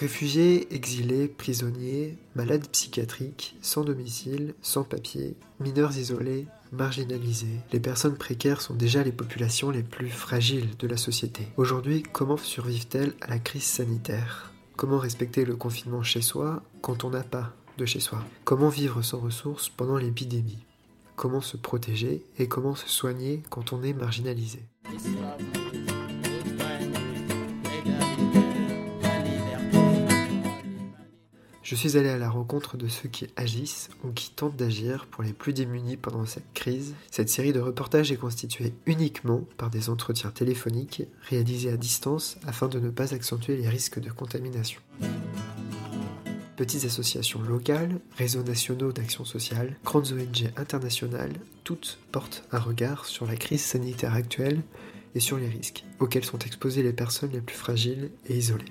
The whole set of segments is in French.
Réfugiés, exilés, prisonniers, malades psychiatriques, sans domicile, sans papier, mineurs isolés, marginalisés, les personnes précaires sont déjà les populations les plus fragiles de la société. Aujourd'hui, comment survivent-elles à la crise sanitaire? Comment respecter le confinement chez soi quand on n'a pas de chez soi? Comment vivre sans ressources pendant l'épidémie? Comment se protéger et comment se soigner quand on est marginalisé? Je suis allé à la rencontre de ceux qui agissent ou qui tentent d'agir pour les plus démunis pendant cette crise. Cette série de reportages est constituée uniquement par des entretiens téléphoniques réalisés à distance afin de ne pas accentuer les risques de contamination. Petites associations locales, réseaux nationaux d'action sociale, grandes ONG internationales, toutes portent un regard sur la crise sanitaire actuelle et sur les risques auxquels sont exposées les personnes les plus fragiles et isolées.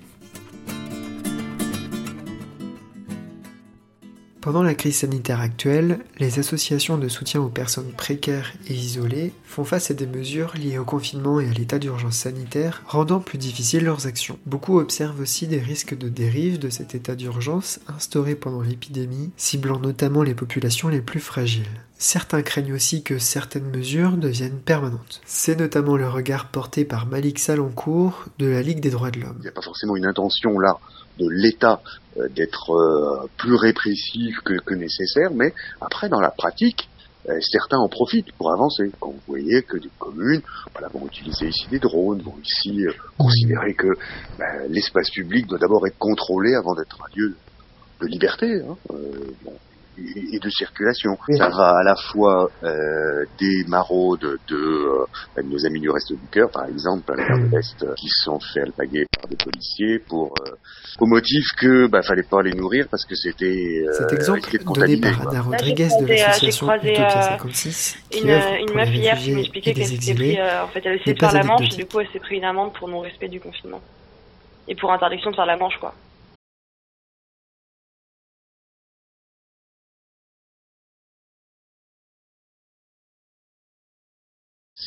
Pendant la crise sanitaire actuelle, les associations de soutien aux personnes précaires et isolées font face à des mesures liées au confinement et à l'état d'urgence sanitaire, rendant plus difficiles leurs actions. Beaucoup observent aussi des risques de dérive de cet état d'urgence instauré pendant l'épidémie, ciblant notamment les populations les plus fragiles. Certains craignent aussi que certaines mesures deviennent permanentes. C'est notamment le regard porté par Malik Salancourt de la Ligue des droits de l'homme. Il n'y a pas forcément une intention là de l'État euh, d'être euh, plus répressif que, nécessaire, mais après dans la pratique, euh, certains en profitent pour avancer. Quand vous voyez que des communes vont utiliser ici des drones, vont ici considérer que ben, l'espace public doit d'abord être contrôlé avant d'être un lieu de liberté. Hein. Et de circulation. Ça va à la fois euh, des maraudes de, euh, de, nos amis du reste du cœur, par exemple, à la de l'Est, qui sont fait alpaguer par des policiers pour euh, au motif que bah fallait pas les nourrir parce que c'était euh, Cet exemple donné par Anna Rodriguez de l'association Utopia 56 qui une, une meuf hier qui m'expliquait qu'elle s'était pris, en fait, elle essayait de faire la manche et du coup elle s'est pris une amende pour non respect du confinement. Et pour interdiction de faire la manche quoi.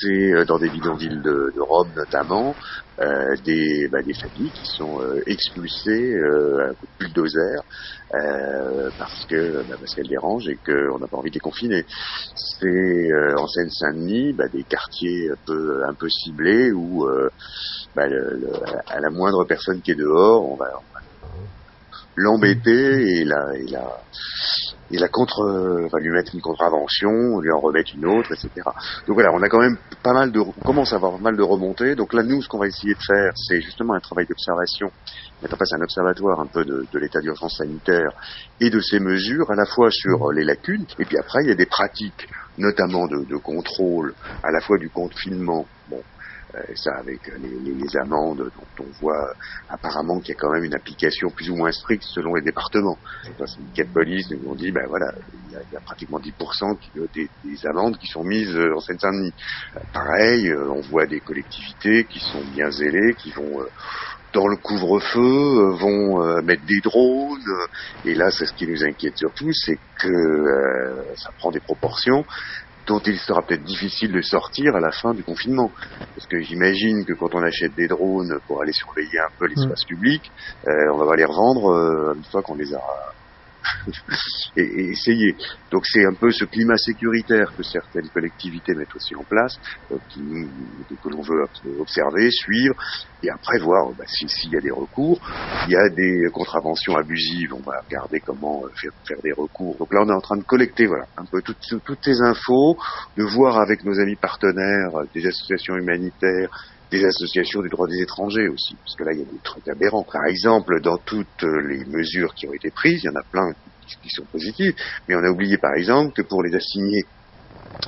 C'est dans des bidonvilles de, de Rome notamment, euh, des, bah, des familles qui sont euh, expulsées euh, à coup de bulldozer euh, parce que bah, parce qu'elles dérangent et qu'on n'a pas envie de les confiner. C'est euh, en Seine-Saint-Denis bah, des quartiers un peu un peu ciblés où bah, le, le, à la moindre personne qui est dehors, on va, on va l'embêter et la, et la et la contre, va lui mettre une contravention, lui en remettre une autre, etc. Donc voilà, on a quand même pas mal de, on commence à avoir pas mal de remontées. Donc là, nous, ce qu'on va essayer de faire, c'est justement un travail d'observation, mettre en place un observatoire un peu de, de l'état d'urgence sanitaire et de ces mesures, à la fois sur les lacunes, et puis après, il y a des pratiques, notamment de, de contrôle, à la fois du confinement, bon, euh, ça avec les, les, amendes dont on voit apparemment qu'il y a quand même une application plus ou moins stricte selon les départements. Les syndicats de police nous ont dit, ben voilà, il y a, il y a pratiquement 10% qui, des, des, amendes qui sont mises en Seine-Saint-Denis. Euh, pareil, euh, on voit des collectivités qui sont bien zélées, qui vont euh, dans le couvre-feu, vont mettre des drones. et là, c'est ce qui nous inquiète surtout, c'est que ça prend des proportions dont il sera peut-être difficile de sortir à la fin du confinement. Parce que j'imagine que quand on achète des drones pour aller surveiller un peu l'espace mmh. public, euh, on va pas les revendre euh, une fois qu'on les a et, essayer. Donc c'est un peu ce climat sécuritaire que certaines collectivités mettent aussi en place, euh, qui, que l'on veut observer, suivre, et après voir bah, s'il si y a des recours. Il y a des contraventions abusives, on va regarder comment euh, faire, faire, des recours. Donc là on est en train de collecter voilà, un peu toutes, toutes ces infos, de voir avec nos amis partenaires, euh, des associations humanitaires, des associations du droit des étrangers aussi, parce que là, il y a des trucs aberrants. Par exemple, dans toutes les mesures qui ont été prises, il y en a plein qui sont positives, mais on a oublié, par exemple, que pour les assigner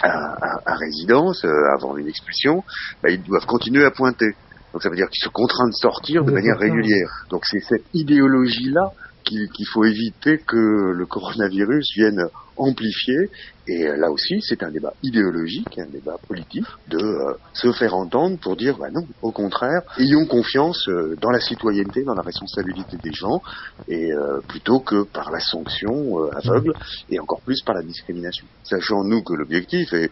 à, à, à résidence, euh, avant une expulsion, bah, ils doivent continuer à pointer. Donc ça veut dire qu'ils sont contraints de sortir de manière régulière. Donc c'est cette idéologie-là qu'il qu faut éviter que le coronavirus vienne amplifier. Et là aussi, c'est un débat idéologique, un débat politique, de euh, se faire entendre pour dire, bah non, au contraire, ayons confiance euh, dans la citoyenneté, dans la responsabilité des gens, et euh, plutôt que par la sanction aveugle, et encore plus par la discrimination. Sachant nous que l'objectif est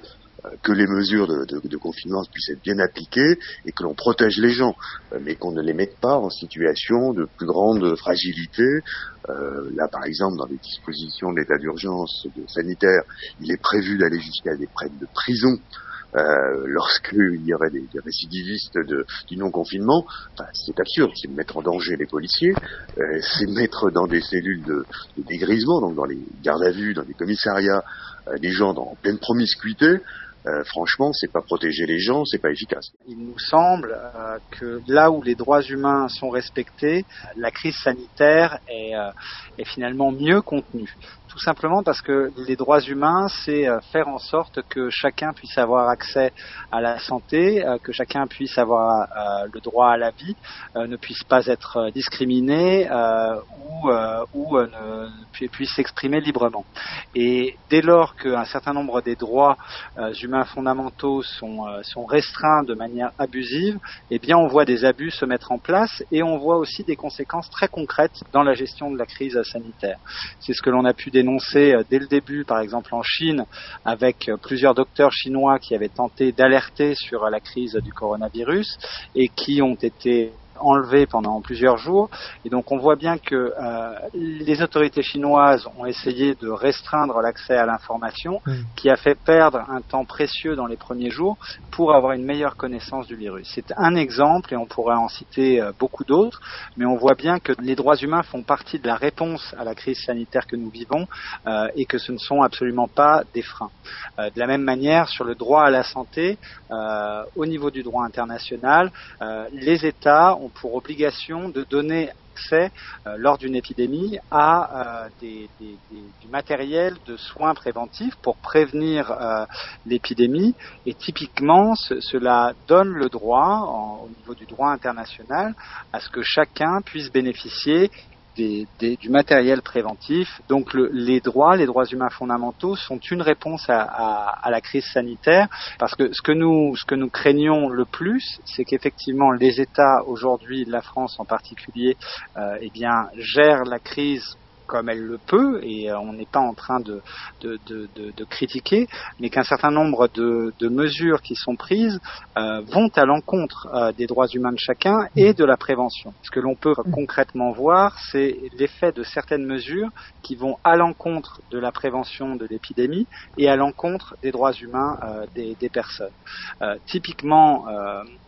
que les mesures de, de, confinement puissent être bien appliquées et que l'on protège les gens, mais qu'on ne les mette pas en situation de plus grande fragilité. là, par exemple, dans les dispositions de l'état d'urgence sanitaire, il est prévu d'aller jusqu'à des peines de prison euh, lorsqu'il y aurait des, récidivistes de, du non-confinement, enfin, c'est absurde, c'est mettre en danger les policiers, euh, c'est mettre dans des cellules de, de, dégrisement, donc dans les gardes à vue, dans les commissariats, euh, des gens dans, en pleine promiscuité, euh, franchement, c'est pas protéger les gens, c'est pas efficace. Il nous semble euh, que là où les droits humains sont respectés, la crise sanitaire est, euh, est finalement mieux contenue tout simplement parce que les droits humains, c'est euh, faire en sorte que chacun puisse avoir accès à la santé, euh, que chacun puisse avoir euh, le droit à la vie, ne puisse pas être discriminé ou, ou puisse s'exprimer librement. Et dès lors qu'un certain nombre des droits humains fondamentaux sont, sont restreints de manière abusive, eh bien on voit des abus se mettre en place et on voit aussi des conséquences très concrètes dans la gestion de la crise sanitaire. C'est ce que l'on a pu dénoncé euh, dès le début, par exemple en Chine, avec euh, plusieurs docteurs chinois qui avaient tenté d'alerter sur la crise du coronavirus et qui ont été enlevé pendant plusieurs jours. Et donc on voit bien que euh, les autorités chinoises ont essayé de restreindre l'accès à l'information, qui a fait perdre un temps précieux dans les premiers jours pour avoir une meilleure connaissance du virus. C'est un exemple et on pourrait en citer euh, beaucoup d'autres, mais on voit bien que les droits humains font partie de la réponse à la crise sanitaire que nous vivons euh, et que ce ne sont absolument pas des freins. de la même manière, sur le droit à la santé, au niveau du droit international, les États ont pour obligation de donner accès euh, lors d'une épidémie à euh, des, du matériel de soins préventifs pour prévenir euh, l'épidémie. Et typiquement cela donne le droit au niveau du droit international à ce que chacun puisse bénéficier des, du matériel préventif. Donc le, les droits, les droits humains fondamentaux sont une réponse à, la crise sanitaire parce que ce que nous, ce que nous craignons le plus, c'est qu'effectivement les États aujourd'hui, la France en particulier, euh, eh bien gèrent la crise comme elle le peut, et euh, on n'est pas en train de, de, de, de critiquer, mais qu'un certain nombre de, mesures qui sont prises euh, vont à l'encontre euh, des droits humains de chacun et de la prévention. Ce que l'on peut concrètement voir, c'est l'effet de certaines mesures qui vont à l'encontre de la prévention de l'épidémie et à l'encontre des droits humains des, des, personnes. typiquement,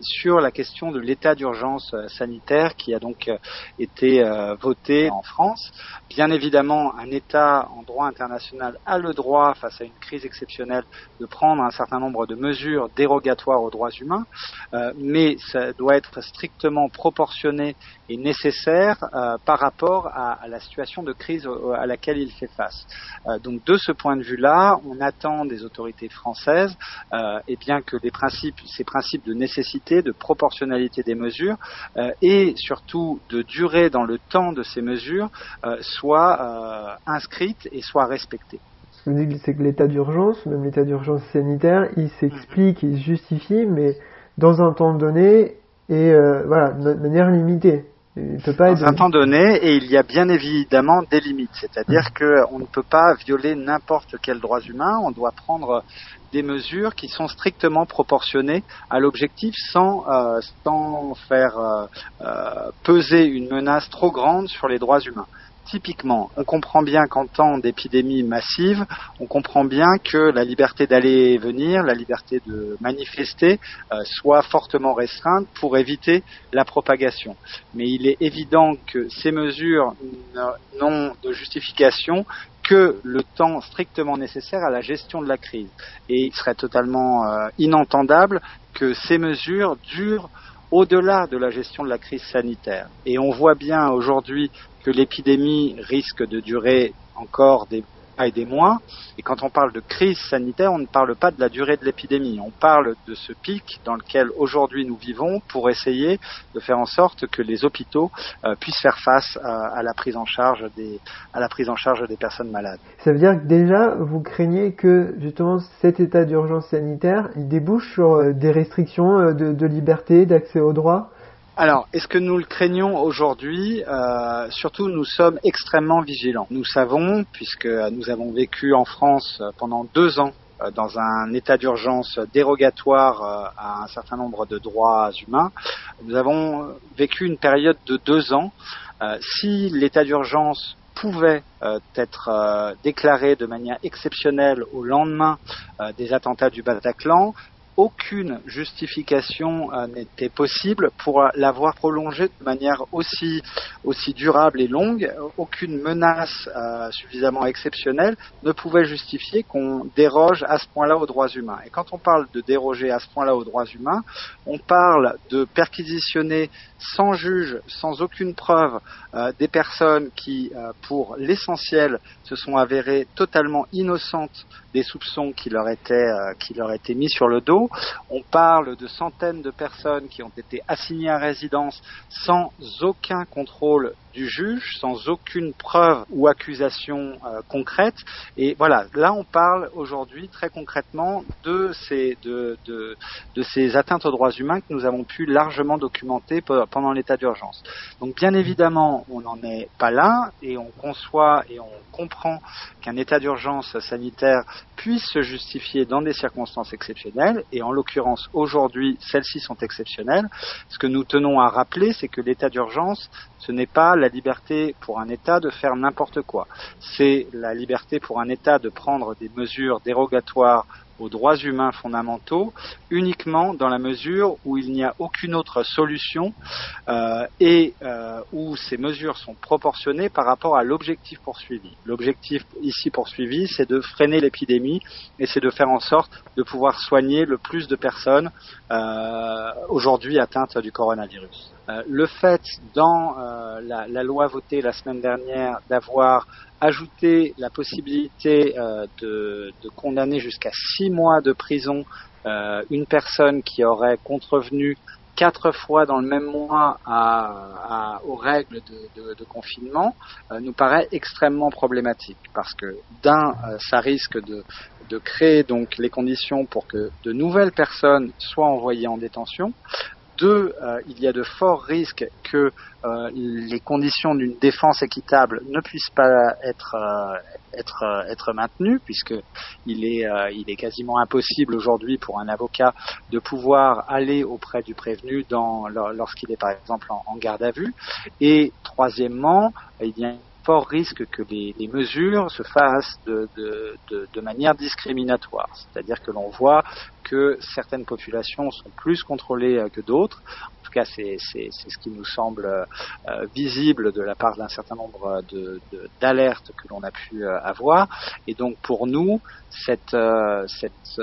sur la question de l'état d'urgence sanitaire qui a donc été voté en France, bien évidemment, un État en droit international a le droit, face à une crise exceptionnelle, de prendre un certain nombre de mesures dérogatoires aux droits humains, euh, mais ça doit être strictement proportionné et nécessaire euh, par rapport à, la situation de crise à laquelle il fait face. Euh, donc, de ce point de vue-là, on attend des autorités françaises, et bien que ces principes de nécessité, de proportionnalité des mesures, et surtout de durée dans le temps de ces mesures, soient euh, inscrite et soit respectée. Ce que vous dites, c'est que l'état d'urgence, même l'état d'urgence sanitaire, il s'explique, il se justifie, mais dans un temps donné et euh, voilà, de manière limitée. Il peut pas dans un temps donné, et il y a bien évidemment des limites. C'est-à-dire mmh. qu'on ne peut pas violer n'importe quel droit humain. On doit prendre des mesures qui sont strictement proportionnées à l'objectif sans, euh, sans faire euh, peser une menace trop grande sur les droits humains typiquement, on comprend bien qu'en temps d'épidémie massive, on comprend bien que la liberté d'aller et venir, la liberté de manifester euh, soit fortement restreinte pour éviter la propagation. Mais il est évident que ces mesures n'ont de justification que le temps strictement nécessaire à la gestion de la crise. Et il serait totalement euh, inentendable que ces mesures durent au-delà de la gestion de la crise sanitaire. Et on voit bien aujourd'hui que l'épidémie risque de durer encore des et des mois. Et quand on parle de crise sanitaire, on ne parle pas de la durée de l'épidémie. On parle de ce pic dans lequel aujourd'hui nous vivons pour essayer de faire en sorte que les hôpitaux euh, puissent faire face à, la prise en charge des personnes malades. Ça veut dire que déjà vous craignez que justement cet état d'urgence sanitaire débouche sur euh, des restrictions euh, de liberté, d'accès aux droits? Alors, est-ce que nous le craignons aujourd'hui euh, Surtout, nous sommes extrêmement vigilants. Nous savons, puisque nous avons vécu en France pendant deux ans dans un état d'urgence dérogatoire à un certain nombre de droits humains. Nous avons vécu une période de deux ans. si l'état d'urgence pouvait être déclaré de manière exceptionnelle au lendemain des attentats du Bataclan, aucune justification euh, n'était possible pour l'avoir prolongé de manière aussi aussi durable et longue. Aucune menace euh, suffisamment exceptionnelle ne pouvait justifier qu'on déroge à ce point-là aux droits humains. Et quand on parle de déroger à ce point-là aux droits humains, on parle de perquisitionner sans juge, sans aucune preuve, euh, des personnes qui, pour l'essentiel, se sont avérées totalement innocentes des soupçons qui leur étaient qui leur étaient mis sur le dos on parle de centaines de personnes qui ont été assignées à résidence sans aucun contrôle du juge, sans aucune preuve ou accusation euh, concrète. Et voilà, là on parle aujourd'hui très concrètement de ces, de, ces atteintes aux droits humains que nous avons pu largement documenter pendant l'état d'urgence. Donc bien évidemment, on n'en est pas là et on conçoit et on comprend qu'un état d'urgence sanitaire puisse se justifier dans des circonstances exceptionnelles et en l'occurrence aujourd'hui celles-ci sont exceptionnelles. Ce que nous tenons à rappeler, c'est que l'état d'urgence, ce n'est pas la liberté pour un État de faire n'importe quoi. C'est la liberté pour un État de prendre des mesures dérogatoires aux droits humains fondamentaux uniquement dans la mesure où il n'y a aucune autre solution euh, et euh, où ces mesures sont proportionnées par rapport à l'objectif poursuivi. L'objectif ici poursuivi, c'est de freiner l'épidémie et c'est de faire en sorte de pouvoir soigner le plus de personnes euh, aujourd'hui atteintes du coronavirus. Euh, le fait dans euh, la, la, loi votée la semaine dernière d'avoir ajouté la possibilité euh, de, de, condamner jusqu'à six mois de prison une personne qui aurait contrevenu quatre fois dans le même mois à, à, aux règles de, de, de confinement nous paraît extrêmement problématique parce que d'un, ça risque de, de créer donc les conditions pour que de nouvelles personnes soient envoyées en détention. Deux, euh, il y a de forts risques que euh, les conditions d'une défense équitable ne puissent pas être euh, maintenues, puisque il est quasiment impossible aujourd'hui pour un avocat de pouvoir aller auprès du prévenu lorsqu'il est par exemple en, garde à vue. Et troisièmement, il y a fort risque que les, mesures se fassent de manière discriminatoire. C'est-à-dire que l'on voit que certaines populations sont plus contrôlées euh, que d'autres. En tout cas, c'est ce qui nous semble euh, visible de la part d'un certain nombre d'alertes que l'on a pu euh, avoir. Et donc, pour nous, cette, cette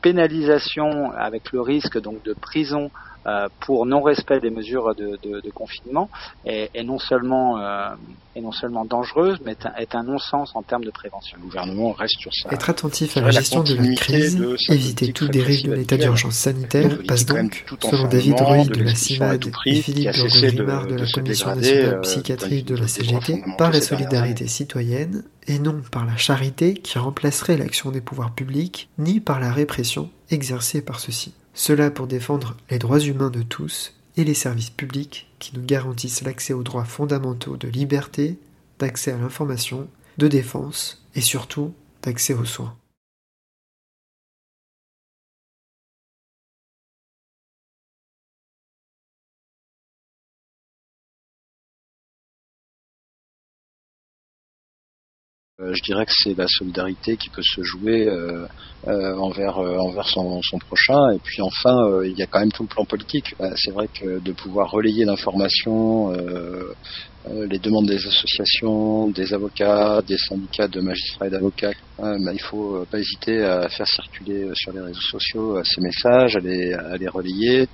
pénalisation avec le risque donc de prison euh, pour non-respect des mesures de, de, de confinement est, est, non seulement euh, est non seulement dangereuse, mais est un, est un non-sens en termes de prévention. Le gouvernement reste sur ça. Être attentif à la gestion de la crise, éviter tout dérive de l'état d'urgence sanitaire, passe donc, selon David Ruy de la CIMAD et Philippe Burgo-Grimard de la Commission nationale euh, psychiatrie de la CGT, par la solidarité citoyenne et non par la charité qui remplacerait l'action des pouvoirs publics, ni par la répression exercée par ceux-ci. Cela pour défendre les droits humains de tous et les services publics qui nous garantissent l'accès aux droits fondamentaux de liberté, d'accès à l'information, de défense et surtout d'accès aux soins. Je dirais que c'est la solidarité qui peut se jouer euh, euh, envers envers son, son, prochain. Et puis enfin, il y a quand même tout le plan politique. Bah, c'est vrai que de pouvoir relayer l'information, les demandes des associations, des avocats, des syndicats de magistrats et d'avocats, bah, il faut pas hésiter à faire circuler sur les réseaux sociaux ces messages, à les, à les relayer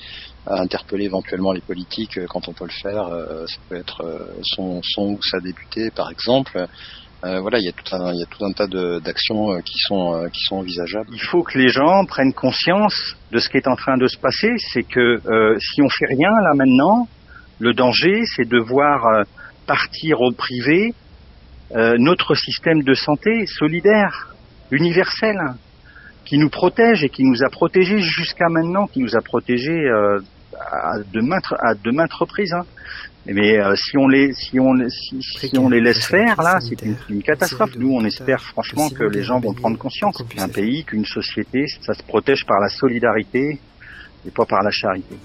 à interpeller éventuellement les politiques quand on peut le faire. ça peut être son, son ou sa députée, par exemple. Euh, voilà, il y a tout un, il y a tout un tas d'actions euh, qui sont euh, qui sont envisageables. Il faut que les gens prennent conscience de ce qui est en train de se passer. C'est que si on fait rien là maintenant, le danger, c'est de voir partir au privé notre système de santé solidaire, universel, qui nous protège et qui nous a protégés jusqu'à maintenant, qui nous a protégés à, de maintes à de maintes reprises. Hein. Mais euh, si on les si on si, si on les laisse faire là, c'est une, catastrophe. Nous, on espère franchement que les gens vont prendre conscience qu'un pays, qu'une société, ça se protège par la solidarité et pas par la charité.